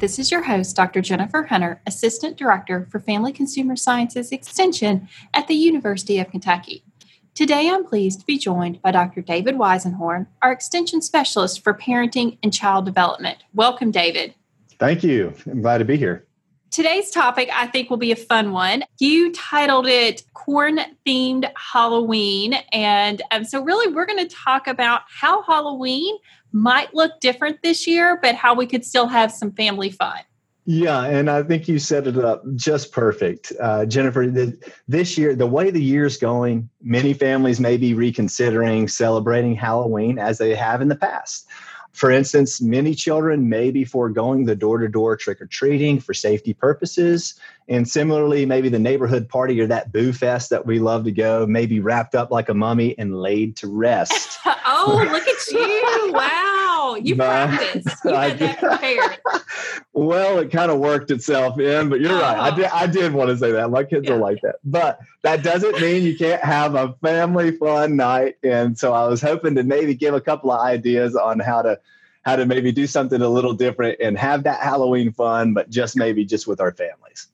This is your host, Dr. Jennifer Hunter, Assistant Director for Family Consumer Sciences Extension at the University of Kentucky. Today, I'm pleased to be joined by Dr. David Weisenhorn, our Extension Specialist for Parenting and Child Development. Welcome, David. Thank you. I'm glad to be here. Today's topic, I think, will be a fun one. You titled it Corn Themed Halloween. And um, so, really, we're going to talk about how Halloween might look different this year, but how we could still have some family fun. Yeah, and I think you set it up just perfect. Uh, Jennifer, the, this year, the way the year's going, many families may be reconsidering celebrating Halloween as they have in the past. For instance, many children may be foregoing the door to door trick or treating for safety purposes. And similarly, maybe the neighborhood party or that boo fest that we love to go may be wrapped up like a mummy and laid to rest. oh, look at you. Wow. Oh, you practiced. You had that prepared. well, it kind of worked itself in, but you're oh. right. I oh. did, I did want to say that. My kids yeah. are like that. But that doesn't mean you can't have a family fun night. And so I was hoping to maybe give a couple of ideas on how to how to maybe do something a little different and have that Halloween fun, but just maybe just with our families.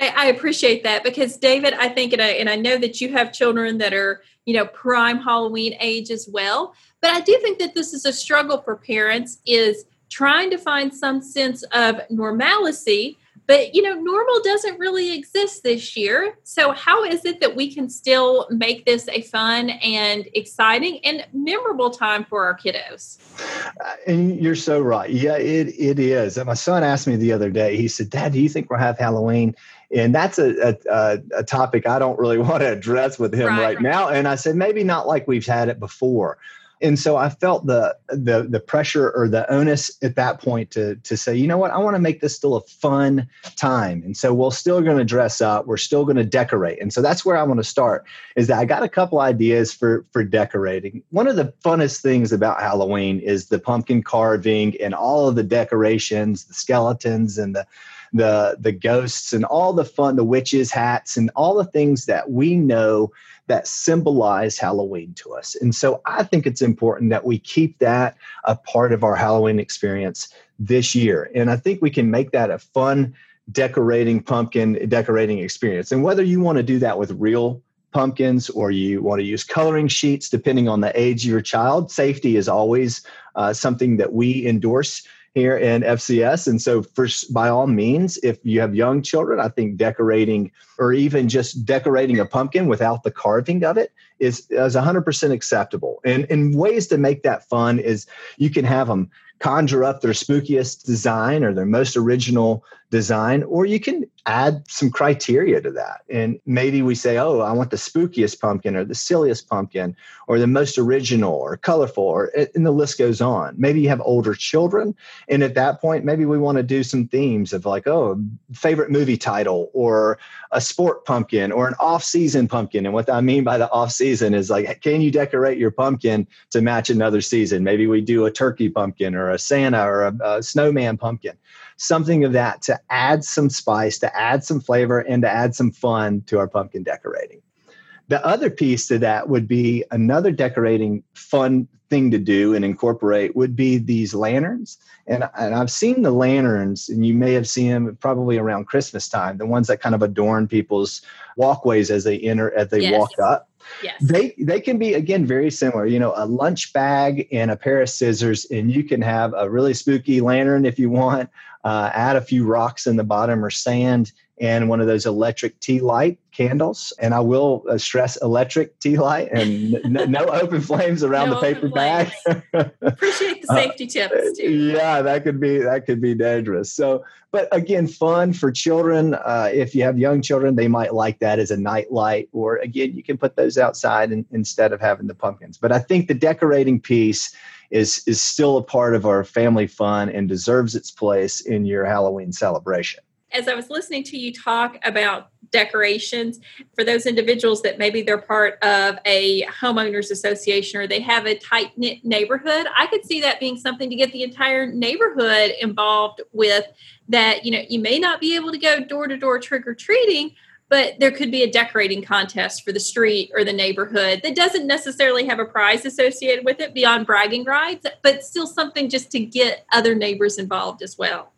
I, I appreciate that because David, I think, and I, and I know that you have children that are, you know, prime Halloween age as well. But I do think that this is a struggle for parents is trying to find some sense of normalcy but you know normal doesn't really exist this year. So how is it that we can still make this a fun and exciting and memorable time for our kiddos? Uh, and you're so right. Yeah it, it is. And my son asked me the other day he said dad do you think we'll have halloween? And that's a, a, a topic i don't really want to address with him right, right, right. now. And i said maybe not like we've had it before and so I felt the the the pressure or the onus at that point to to say, you know what, I want to make this still a fun time. And so we're still going to dress up, we're still going to decorate. And so that's where I want to start. Is that I got a couple ideas for for decorating. One of the funnest things about Halloween is the pumpkin carving and all of the decorations, the skeletons and the the the ghosts and all the fun, the witches hats and all the things that we know that symbolize Halloween to us. And so I think it's important that we keep that a part of our Halloween experience this year. And I think we can make that a fun decorating pumpkin decorating experience. And whether you want to do that with real pumpkins or you want to use coloring sheets, depending on the age of your child, safety is always uh, something that we endorse here in FCS. And so, for, by all means, if you have young children, I think decorating or even just decorating a pumpkin without the carving of it is, is 100% acceptable. And, and ways to make that fun is you can have them conjure up their spookiest design or their most original design, or you can add some criteria to that. And maybe we say, oh, I want the spookiest pumpkin or the silliest pumpkin or the most original or colorful, or and the list goes on. Maybe you have older children. And at that point, maybe we want to do some themes of like, oh, favorite movie title or a sport pumpkin or an off-season pumpkin. And what I mean by the off-season is like, can you decorate your pumpkin to match another season? Maybe we do a turkey pumpkin or a Santa or a, a snowman pumpkin, something of that to add some spice, to add some flavor, and to add some fun to our pumpkin decorating. The other piece to that would be another decorating fun thing to do and incorporate would be these lanterns. And, and I've seen the lanterns, and you may have seen them probably around Christmas time, the ones that kind of adorn people's walkways as they enter, as they yes. walk up. Yes. They they can be again very similar. You know, a lunch bag and a pair of scissors, and you can have a really spooky lantern if you want. Uh, add a few rocks in the bottom or sand, and one of those electric tea light candles. And I will uh, stress electric tea light and n- no open flames around no the paper bag. Appreciate the uh, safety uh, tips too. Yeah, that could be that could be dangerous. So, but again, fun for children. Uh, if you have young children, they might like that as a night light. Or again, you can put those outside in, instead of having the pumpkins. But I think the decorating piece is is still a part of our family fun and deserves its place in your Halloween celebration as I was listening to you talk about decorations for those individuals that maybe they're part of a homeowners association or they have a tight knit neighborhood. I could see that being something to get the entire neighborhood involved with. That you know, you may not be able to go door to door trick or treating, but there could be a decorating contest for the street or the neighborhood that doesn't necessarily have a prize associated with it beyond bragging rights, but still something just to get other neighbors involved as well.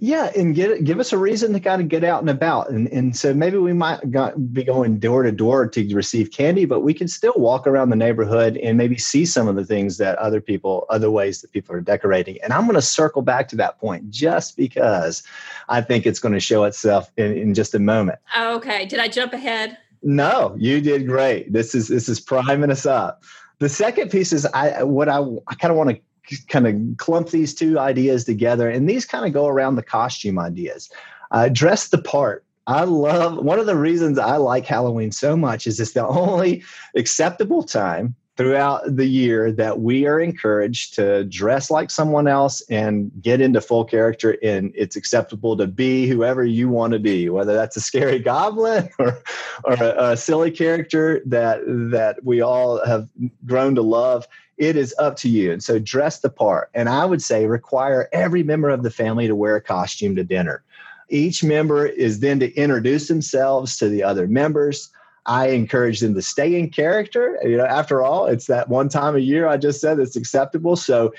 Yeah, and get give us a reason to kind of get out and about, and and so maybe we might got, be going door to door to receive candy, but we can still walk around the neighborhood and maybe see some of the things that other people, other ways that people are decorating. And I'm going to circle back to that point just because I think it's going to show itself in, in just a moment. Okay, did I jump ahead? No, you did great. This is this is priming us up. The second piece is I what I, I kind of want to kind of clump these two ideas together, and these kind of go around the costume ideas. Uh, dress the part. I love one of the reasons I like Halloween so much is it's the only acceptable time throughout the year that we are encouraged to dress like someone else and get into full character and it's acceptable to be whoever you want to be whether that's a scary goblin or, or a, a silly character that that we all have grown to love it is up to you. And so dress the part. And I would say require every member of the family to wear a costume to dinner. Each member is then to introduce themselves to the other members. I encourage them to stay in character. You know, after all, it's that one time a year I just said it's acceptable. So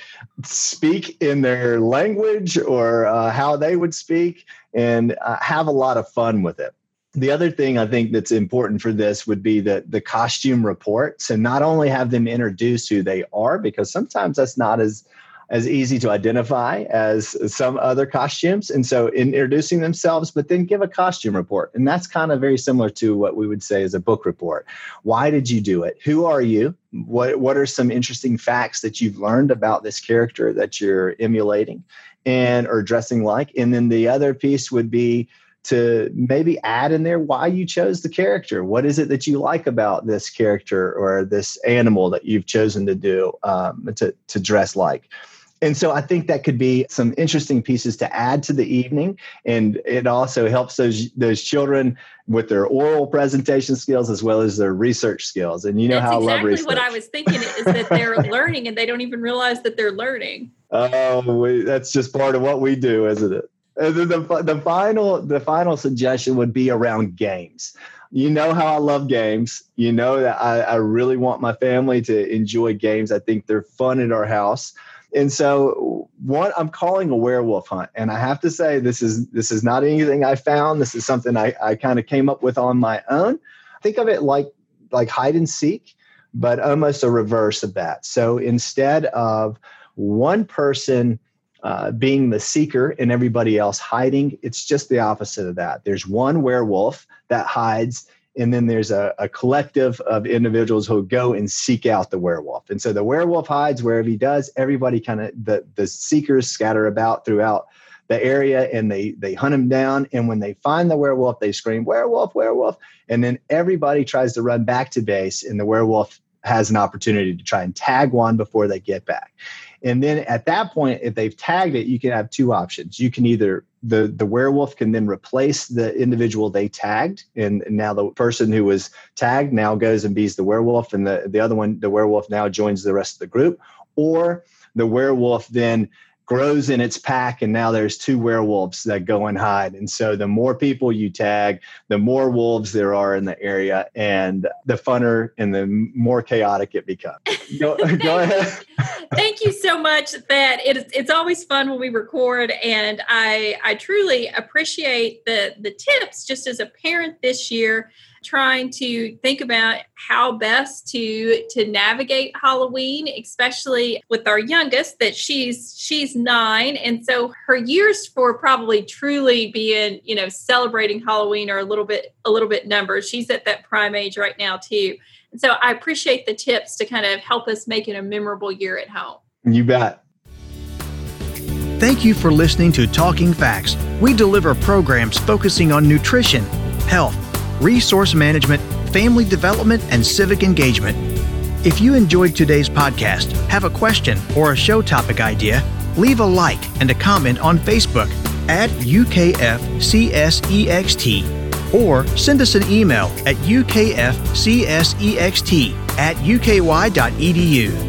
speak in their language or uh, how they would speak and uh, have a lot of fun with it the other thing I think that's important for this would be the the costume report. So not only have them introduce who they are, because sometimes that's not as as easy to identify as some other costumes. And so introducing themselves, but then give a costume report. And that's kind of very similar to what we would say is a book report. Why did you do it? Who are you? What what are some interesting facts that you've learned about this character that you're emulating and or dressing like? And then the other piece would be to maybe add in there why you chose the character. What is it that you like about this character or this animal that you've chosen to do um, to to dress like? And so I think that could be some interesting pieces to add to the evening, and it also helps those those children with their oral presentation skills as well as their research skills. And you know That's how exactly I love what I was thinking is that they're learning and they don't even realize that they're learning. Oh, we, that's just part of what we do, isn't it? the, the, the final the final suggestion would be around games you know how I love games. You know that I, I, really want my family to enjoy games. I think they're fun at our house. And so one I'm calling a werewolf hunt. And I have to say this is this is not anything I found. This is something I, I kind of came up with on my own. Think of it like like hide and seek, but almost a reverse of that. So instead of one person uh, being the seeker and everybody else hiding. It's just the opposite of that. There's one werewolf that hides, and then there's a, a collective of individuals who go and seek out the werewolf. And so the werewolf hides wherever he does. Everybody kind of the the seekers scatter about throughout the area and they they hunt him down and when they find the werewolf they scream werewolf werewolf and then everybody tries to run back to base and the werewolf has an opportunity to try and tag one before they get back and then at that point, if they've tagged it, you can have two options. You can either the the werewolf can then replace the individual they tagged, and, now the person who was tagged now goes and bees the werewolf, and the the other one, the werewolf now joins the rest of the group, or the werewolf then grows in its pack and now there's two werewolves that go and hide. And so the more people you tag the more wolves there are in the area and the funner and the more chaotic it becomes. Go, go ahead. Thank you so much that it, it's always fun when we record and i i truly appreciate the the tips just as a parent this year trying to think about how best to to navigate Halloween, especially with our youngest that she's she's 9 and so her years for probably truly being, you know, celebrating Halloween are a little bit a little bit numbered. She's at that prime age right now too. And so I appreciate the tips to kind of help us make it a memorable year at home. You bet. Thank you for listening to Talking Facts. We deliver programs focusing on nutrition, health, resource management, family development, and civic engagement. If you enjoyed today's podcast, have a question or a show topic idea, leave a like and a comment on Facebook at UKFCSEXT or send us an email at ukfcsext at uky.edu.